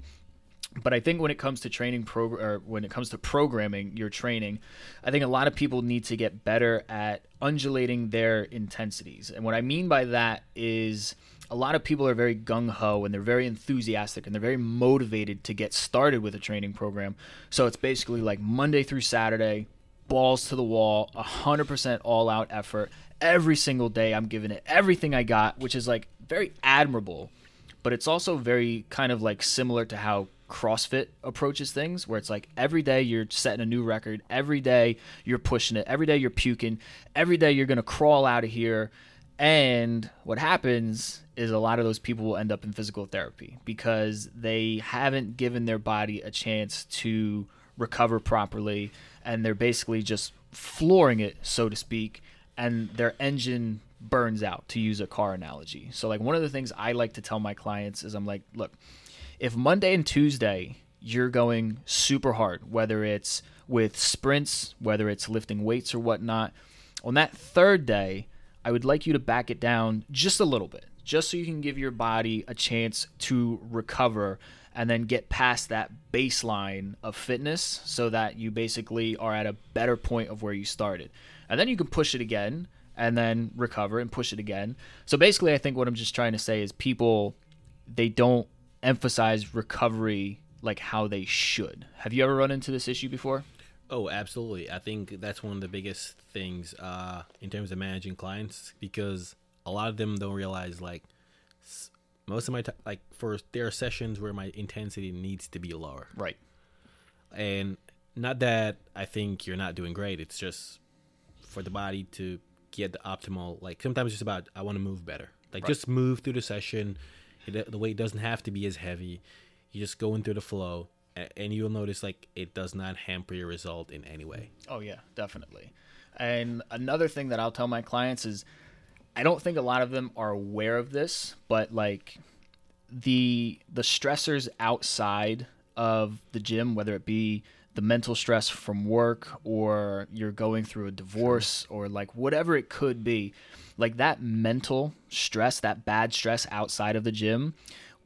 But I think when it comes to training pro or when it comes to programming your training, I think a lot of people need to get better at undulating their intensities. And what I mean by that is a lot of people are very gung ho and they're very enthusiastic and they're very motivated to get started with a training program. So it's basically like Monday through Saturday, balls to the wall, 100% all out effort. Every single day, I'm giving it everything I got, which is like very admirable. But it's also very kind of like similar to how CrossFit approaches things, where it's like every day you're setting a new record, every day you're pushing it, every day you're puking, every day you're going to crawl out of here. And what happens is a lot of those people will end up in physical therapy because they haven't given their body a chance to recover properly and they're basically just flooring it, so to speak, and their engine burns out, to use a car analogy. So, like, one of the things I like to tell my clients is I'm like, look, if Monday and Tuesday you're going super hard, whether it's with sprints, whether it's lifting weights or whatnot, on that third day, I would like you to back it down just a little bit, just so you can give your body a chance to recover and then get past that baseline of fitness so that you basically are at a better point of where you started. And then you can push it again and then recover and push it again. So basically, I think what I'm just trying to say is people, they don't emphasize recovery like how they should. Have you ever run into this issue before? Oh, absolutely. I think that's one of the biggest things uh, in terms of managing clients because a lot of them don't realize like most of my time, like for there are sessions where my intensity needs to be lower. Right. And not that I think you're not doing great. It's just for the body to get the optimal. Like sometimes it's just about I want to move better. Like right. just move through the session. It, the weight doesn't have to be as heavy. You just go in through the flow, and you'll notice like it does not hamper your result in any way. Oh yeah, definitely. And another thing that I'll tell my clients is I don't think a lot of them are aware of this, but like the the stressors outside of the gym, whether it be the mental stress from work or you're going through a divorce or like whatever it could be, like that mental stress, that bad stress outside of the gym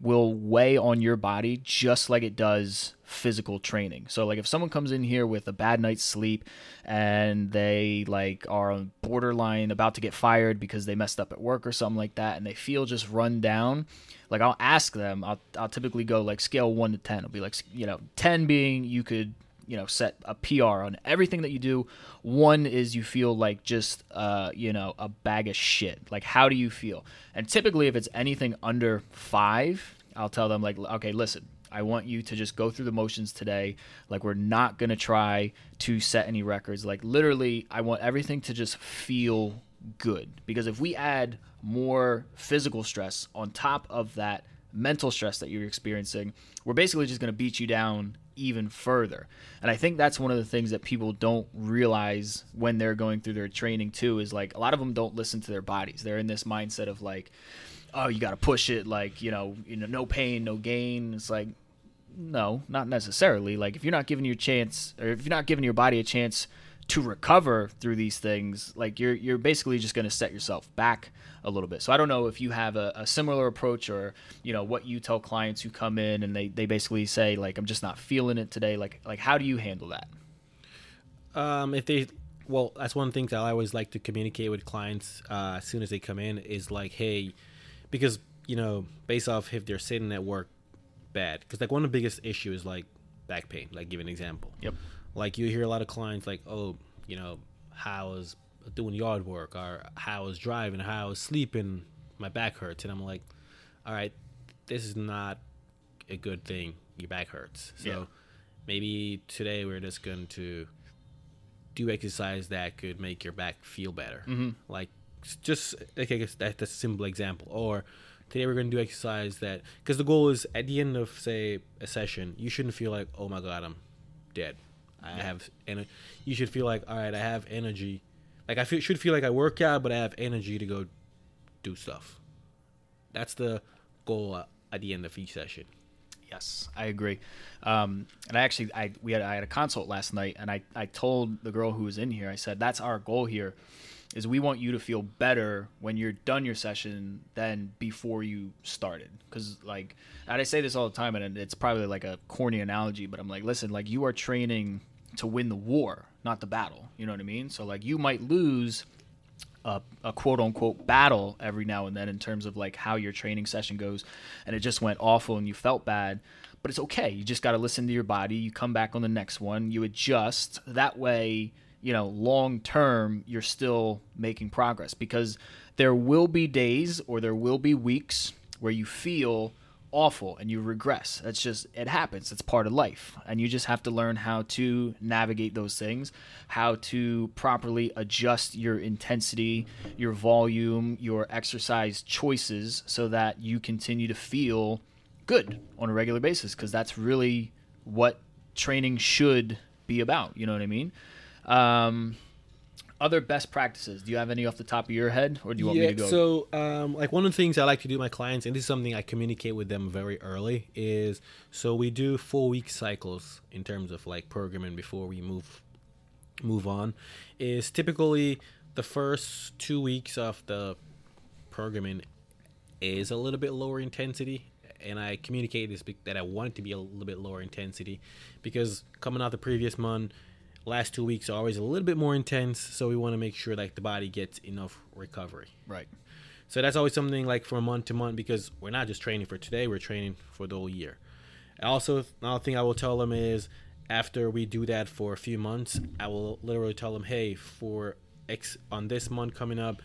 will weigh on your body just like it does physical training. So like if someone comes in here with a bad night's sleep and they like are borderline about to get fired because they messed up at work or something like that and they feel just run down, like I'll ask them, I'll I'll typically go like scale 1 to 10. I'll be like, you know, 10 being you could you know set a PR on everything that you do. One is you feel like just uh, you know a bag of shit. Like how do you feel? And typically, if it's anything under five, I'll tell them like, okay, listen, I want you to just go through the motions today. Like we're not gonna try to set any records. Like literally, I want everything to just feel good because if we add more physical stress on top of that mental stress that you're experiencing, we're basically just going to beat you down even further. And I think that's one of the things that people don't realize when they're going through their training too is like a lot of them don't listen to their bodies. They're in this mindset of like, oh, you got to push it like, you know, you know, no pain, no gain. It's like no, not necessarily. Like if you're not giving your chance or if you're not giving your body a chance to recover through these things, like you're you're basically just going to set yourself back a little bit. So I don't know if you have a, a, similar approach or you know what you tell clients who come in and they, they basically say like I'm just not feeling it today. Like like how do you handle that? Um, if they, well, that's one thing that I always like to communicate with clients uh, as soon as they come in is like, hey, because you know, based off if they're sitting at work bad, because like one of the biggest issues is like back pain. Like, give an example. Yep. Like you hear a lot of clients like, oh, you know, how I was doing yard work or how I was driving, how I was sleeping, my back hurts, and I'm like, all right, this is not a good thing. Your back hurts, so Yeah. maybe today we're just going to do exercise that could make your back feel better. Mm-hmm. Like just like I guess that's a simple example. Or today we're going to do exercise that because the goal is at the end of say a session, you shouldn't feel like oh my god I'm dead. I have and you should feel like all right I have energy. Like I feel, should feel like I work out, but I have energy to go do stuff. That's the goal uh, at the end of each session. Yes, I agree. Um, and I actually, I we had I had a consult last night, and I I told the girl who was in here, I said that's our goal here, is we want you to feel better when you're done your session than before you started. Because like, and I say this all the time, and it's probably like a corny analogy, but I'm like, listen, like you are training to win the war, not the battle. You know what I mean? So like, you might lose a, a quote unquote battle every now and then in terms of like how your training session goes and it just went awful and you felt bad but it's okay you just got to listen to your body you come back on the next one you adjust that way you know long term you're still making progress because there will be days or there will be weeks where you feel awful and you regress. That's just it happens. It's part of life. And you just have to learn how to navigate those things, how to properly adjust your intensity, your volume, your exercise choices so that you continue to feel good on a regular basis because that's really what training should be about, you know what I mean? Um other best practices. Do you have any off the top of your head, or do you want me to go? So, um, like one of the things I like to do with my clients, and this is something I communicate with them very early, is so we do four week cycles in terms of like programming before we move move on. Is typically the first two weeks of the programming is a little bit lower intensity. And I communicate this that I want it to be a little bit lower intensity because coming out the previous month, last two weeks are always a little bit more intense. So we want to make sure like the body gets enough recovery. right. So that's always something like from month to month because we're not just training for today, we're training for the whole year. Also, another thing I will tell them is after we do that for a few months, I will literally tell them, hey, for X on this month coming up,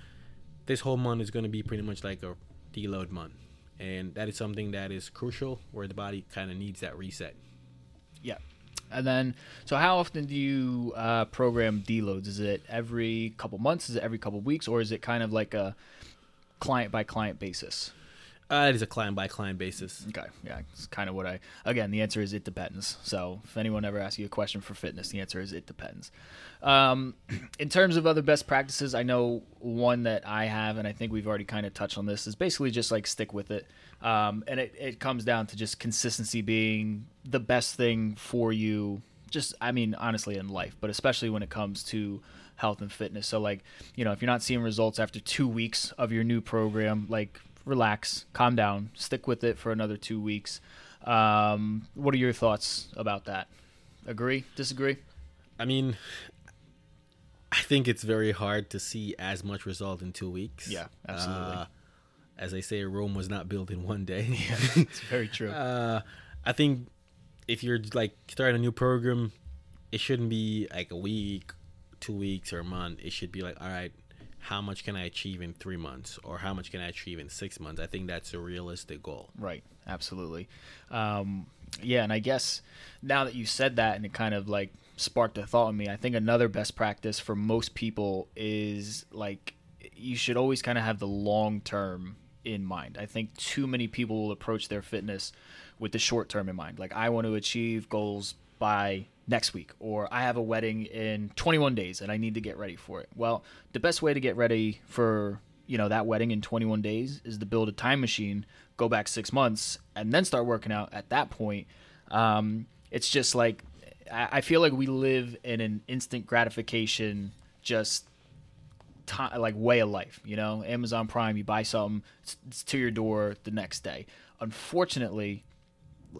this whole month is going to be pretty much like a deload month. And that is something that is crucial where the body kind of needs that reset. Yeah. And then, so how often do you uh, program deloads? Is it every couple months? Is it every couple weeks? Or is it kind of like a client by client basis? Uh, it is a client by client basis. Okay. Yeah. It's kind of what I, again, the answer is it depends. So if anyone ever asks you a question for fitness, the answer is it depends. Um, [CLEARS THROAT] in terms of other best practices, I know one that I have, and I think we've already kind of touched on this, is basically just like stick with it. Um, and it, it comes down to just consistency being the best thing for you. Just, I mean, honestly, in life, but especially when it comes to health and fitness. So, like, you know, if you're not seeing results after two weeks of your new program, like, relax, calm down, stick with it for another two weeks. Um, what are your thoughts about that? Agree? Disagree? I mean, I think it's very hard to see as much result in two weeks. Yeah, absolutely. Uh, as they say, Rome was not built in one day. [LAUGHS] [LAUGHS] It's very true. uh, I think if you're like starting a new program, it shouldn't be like a week, two weeks, or a month. It should be like, all right, how much can I achieve in three months, or how much can I achieve in six months? I think that's a realistic goal. Right. Absolutely. Um, yeah, and I guess now that you said that and it kind of like sparked a thought in me, I think another best practice for most people is like you should always kind of have the long term in mind. I think too many people will approach their fitness with the short term in mind. Like I want to achieve goals by next week or I have a wedding in 21 days and I need to get ready for it. Well, the best way to get ready for, you know, that wedding in 21 days is to build a time machine, go back 6 months and then start working out at that point. Um, it's just like I feel like we live in an instant gratification just time, like way of life. You know, Amazon Prime, you buy something, it's, it's to your door the next day. Unfortunately,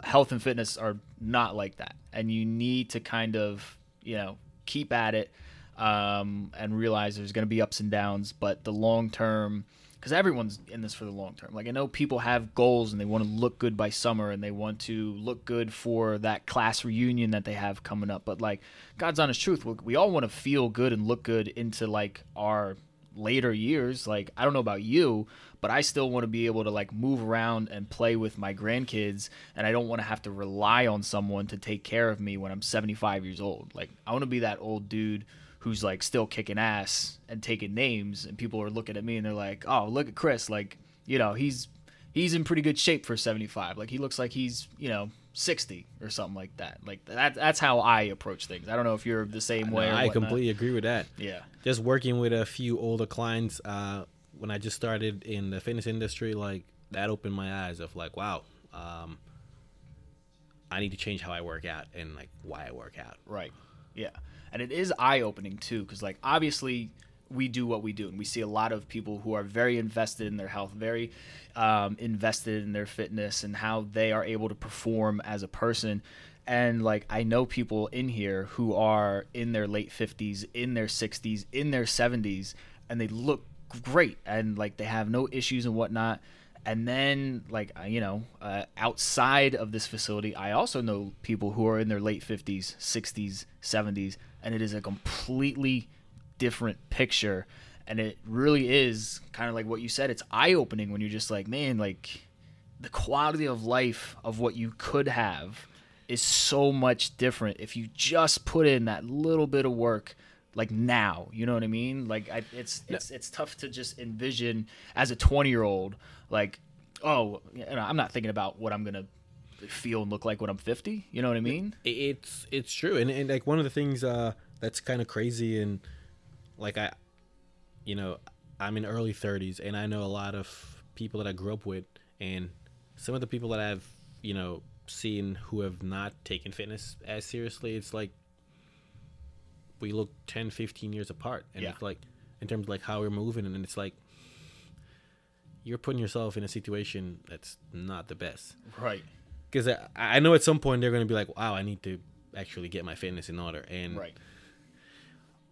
health and fitness are not like that, and you need to kind of you know keep at it um, and realize there's going to be ups and downs, but the long term, because everyone's in this for the long term. Like I know people have goals and they want to look good by summer and they want to look good for that class reunion that they have coming up. But like God's honest truth, we- we all want to feel good and look good into like our later years. Like I don't know about you, but I still want to be able to like move around and play with my grandkids, and I don't want to have to rely on someone to take care of me when I'm 75 years old. Like I want to be that old dude who's like still kicking ass and taking names, and people are looking at me and they're like, "Oh, look at Chris! Like you know he's he's in pretty good shape for 75. Like he looks like he's you know." 60 or something like that. Like that that's how I approach things. I don't know if you're the same way or I whatnot. completely agree with that. Yeah. Just working with a few older clients uh, when I just started in the fitness industry, like that opened my eyes of like, wow, um, I need to change how I work out and like why I work out. Right. Yeah. And it is eye opening too, because like obviously we do what we do, and we see a lot of people who are very invested in their health, very um, invested in their fitness, and how they are able to perform as a person. And like I know people in here who are in their late fifties, in their sixties, in their seventies, and they look great, and like they have no issues and whatnot and then like you know uh, outside of this facility i also know people who are in their late 50s 60s 70s and it is a completely different picture. And it really is kind of like what you said it's eye-opening when you're just like man like the quality of life of what you could have is so much different if you just put in that little bit of work like now. You know what i mean? Like I, it's it's it's tough to just envision as a 20 year old like oh you know, i'm not thinking about what i'm gonna feel and look like when i'm 50 you know what i mean It's it's true, and, and like one of the things uh, that's kind of crazy, and like I, you know, I'm in early 30s, and I know a lot of people that I grew up with, and some of the people that I've you know seen who have not taken fitness as seriously. It's like we look 10, 15 years apart, and Yeah. it's like in terms of like how we're moving, and it's like you're putting yourself in a situation that's not the best right because I, I know at some point they're going to be like, wow, I need to actually get my fitness in order. And right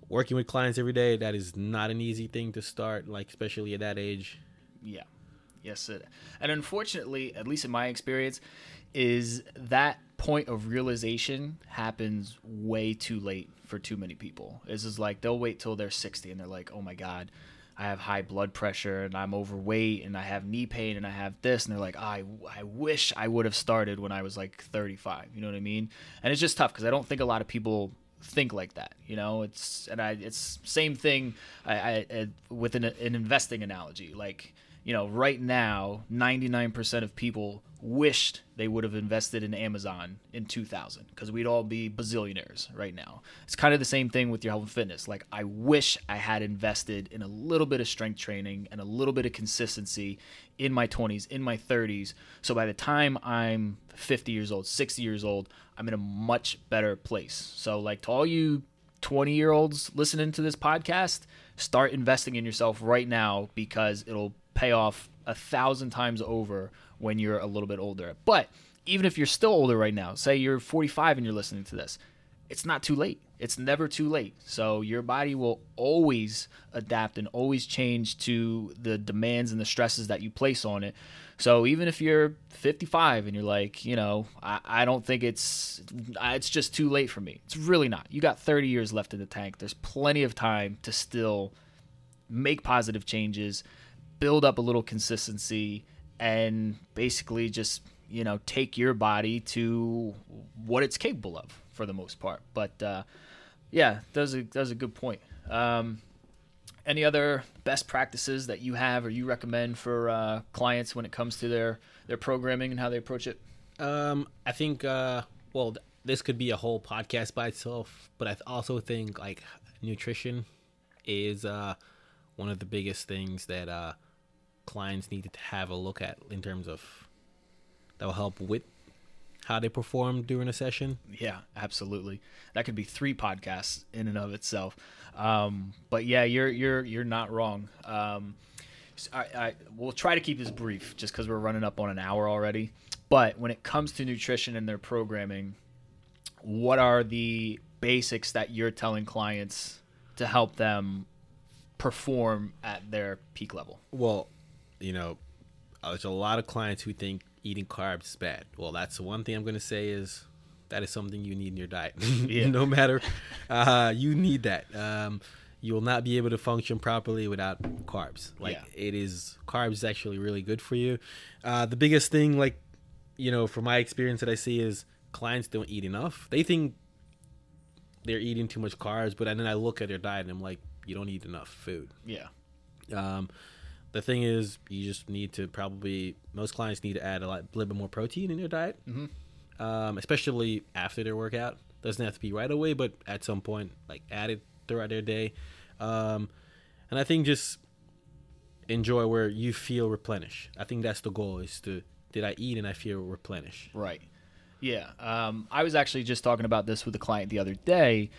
working with clients every day, that is not an easy thing to start, like especially at that age. Yeah. Yes, it. And unfortunately, at least in my experience, is that point of realization happens way too late for too many people. It's just like they'll wait till they're 60 and they're like, "Oh my god, I have high blood pressure and I'm overweight and I have knee pain and I have this." And they're like, "I I wish I would have started when I was like 35." You know what I mean? And it's just tough because I don't think a lot of people think like that you know it's and i it's same thing i, I, I with an, an investing analogy like you know right now 99% of people wished they would have invested in amazon in 2000 because we'd all be bazillionaires right now. It's kind of the same thing with your health and fitness. Like i wish i had invested in a little bit of strength training and a little bit of consistency in my 20s in my 30s so by the time i'm 50 years old 60 years old i'm in a much better place. So like to all you 20 year olds listening to this podcast start investing in yourself right now because it'll pay off a thousand times over when you're a little bit older but even if you're still older right now say you're 45 and you're listening to this it's not too late. It's never too late. So your body will always adapt and always change to the demands and the stresses that you place on it. So even if you're 55 and you're like, you know, I, I don't think it's it's just too late for me. It's really not. You got 30 years left in the tank. There's plenty of time to still make positive changes, build up a little consistency, and basically just you know take your body to what it's capable of for the most part. But uh, yeah, that's a that's a good point. Um, any other best practices that you have or you recommend for uh, clients when it comes to their their programming and how they approach it? Um, I think, uh, well, th- this could be a whole podcast by itself, but I also think like nutrition is uh, one of the biggest things that uh, clients need to have a look at in terms of that will help with how they perform during a session. Yeah, absolutely. That could be three podcasts in and of itself. Um, but yeah, you're you're you're not wrong. Um, I, I we'll try to keep this brief, just because we're running up on an hour already. But when it comes to nutrition and their programming, what are the basics that you're telling clients to help them perform at their peak level? Well, you know, uh, there's a lot of clients who think eating carbs is bad. Well, that's the one thing I'm going to say is that is something you need in your diet. [LAUGHS] Yeah. no matter, uh, you need that. Um, you will not be able to function properly without carbs. Like Yeah. it is, carbs is actually really good for you. Uh, the biggest thing, like you know, from my experience that I see is clients don't eat enough. They think they're eating too much carbs, but then I look at their diet and I'm like, you don't eat enough food. Yeah. Um, the thing is, you just need to probably most clients need to add a lot, little bit more protein in their diet, Mhm. um, especially after their workout. Doesn't have to be right away, but at some point, like add it throughout their day. Um, and I think just enjoy where you feel replenished. I think that's the goal: is to did I eat and I feel replenished. Right. Yeah. Um, I was actually just talking about this with a client the other day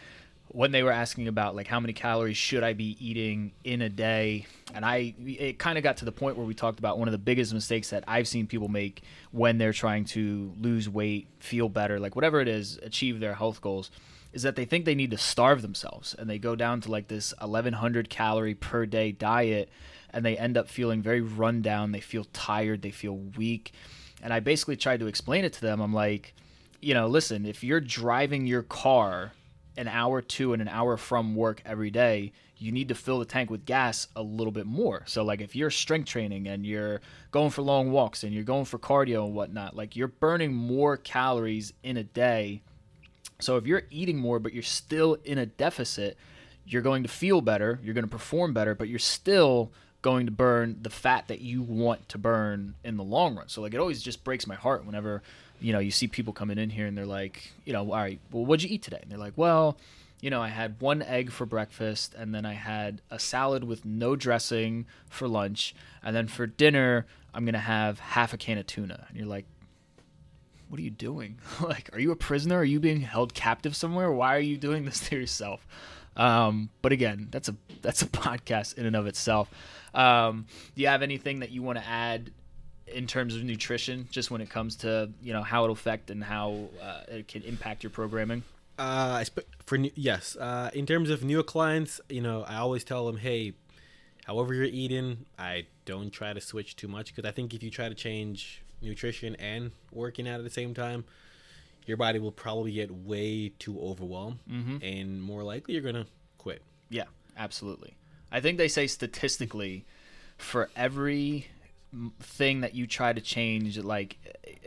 when they were asking about like how many calories should I be eating in a day, and I it kind of got to the point where we talked about one of the biggest mistakes that I've seen people make when they're trying to lose weight, feel better, like whatever it is, achieve their health goals. Is that they think they need to starve themselves and they go down to like this 1100 calorie per day diet and they end up feeling very run down. They feel tired. They feel weak. And I basically tried to explain it to them. I'm like, you know, listen, if you're driving your car an hour to and an hour from work every day, you need to fill the tank with gas a little bit more. So, like, if you're strength training and you're going for long walks and you're going for cardio and whatnot, like, you're burning more calories in a day. So, if you're eating more, but you're still in a deficit, you're going to feel better, you're going to perform better, but you're still going to burn the fat that you want to burn in the long run. So like it always just breaks my heart whenever, you know, you see people coming in here and they're like, you know, all right, well what'd you eat today? And they're like, Well, you know, I had one egg for breakfast and then I had a salad with no dressing for lunch, and then for dinner I'm gonna have half a can of tuna. And you're like, what are you doing? [LAUGHS] like, are you a prisoner? Are you being held captive somewhere? Why are you doing this to yourself? Um, but again, that's a that's a [LAUGHS] podcast in and of itself. Um, do you have anything that you want to add in terms of nutrition, just when it comes to you know how it'll affect and how uh, it can impact your programming? Uh, for new, yes, uh, in terms of newer clients, you know, I always tell them, hey, however you're eating, I don't try to switch too much because I think if you try to change nutrition and working out at the same time, your body will probably get way too overwhelmed, Mhm. and more likely you're gonna quit. Yeah, absolutely. I think they say statistically, for every thing that you try to change, like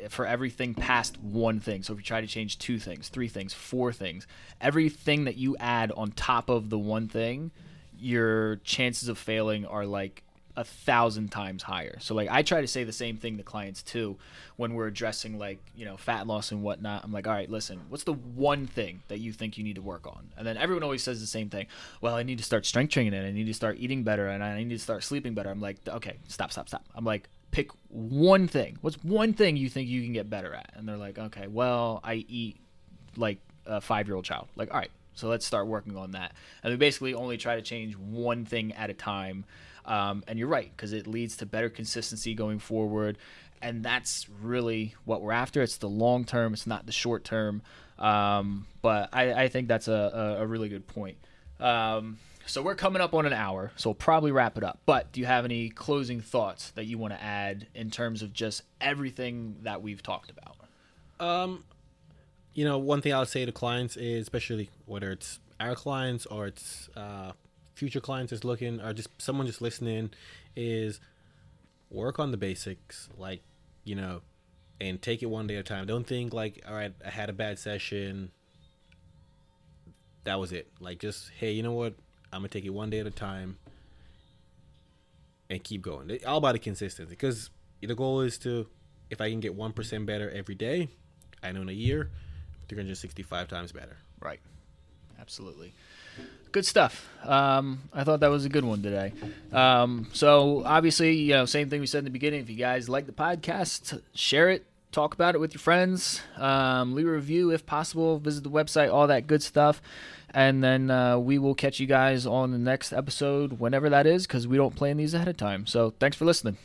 for everything past one thing. So if you try to change two things, three things, four things, everything that you add on top of the one thing, your chances of failing are like a thousand times higher. So like I try to say the same thing to clients too when we're addressing like, you know, fat loss and whatnot. I'm like, all right, listen, what's the one thing that you think you need to work on? And then everyone always says the same thing. Well, I need to start strength training and I need to start eating better and I need to start sleeping better. I'm like, okay, stop, stop, stop. I'm like, pick one thing. What's one thing you think you can get better at? And they're like, okay, well, I eat like a five year old child. Like, all right, so let's start working on that. And we basically only try to change one thing at a time. Um, and you're right, because it leads to better consistency going forward. And that's really what we're after. It's the long term, it's not the short term. Um, but I, I think that's a, a, a really good point. Um, so we're coming up on an hour, so we'll probably wrap it up. But do you have any closing thoughts that you want to add in terms of just everything that we've talked about? Um, you know, one thing I would say to clients is, especially whether it's our clients or it's uh, future clients is looking, or just someone just listening, is work on the basics, like you know, and take it one day at a time. Don't think like, all right, I had a bad session. That was it. Like, just hey, you know what? I'm gonna take it one day at a time, and keep going. All about the consistency, because the goal is to, if I can get one percent better every day, I know in a year, 365 times better. Right. Absolutely. Good stuff. Um, I thought that was a good one today. Um, so obviously, you know, same thing we said in the beginning. If you guys like the podcast, share it, talk about it with your friends, um, leave a review if possible, visit the website, all that good stuff. And then uh, we will catch you guys on the next episode, whenever that is, because we don't plan these ahead of time. So thanks for listening.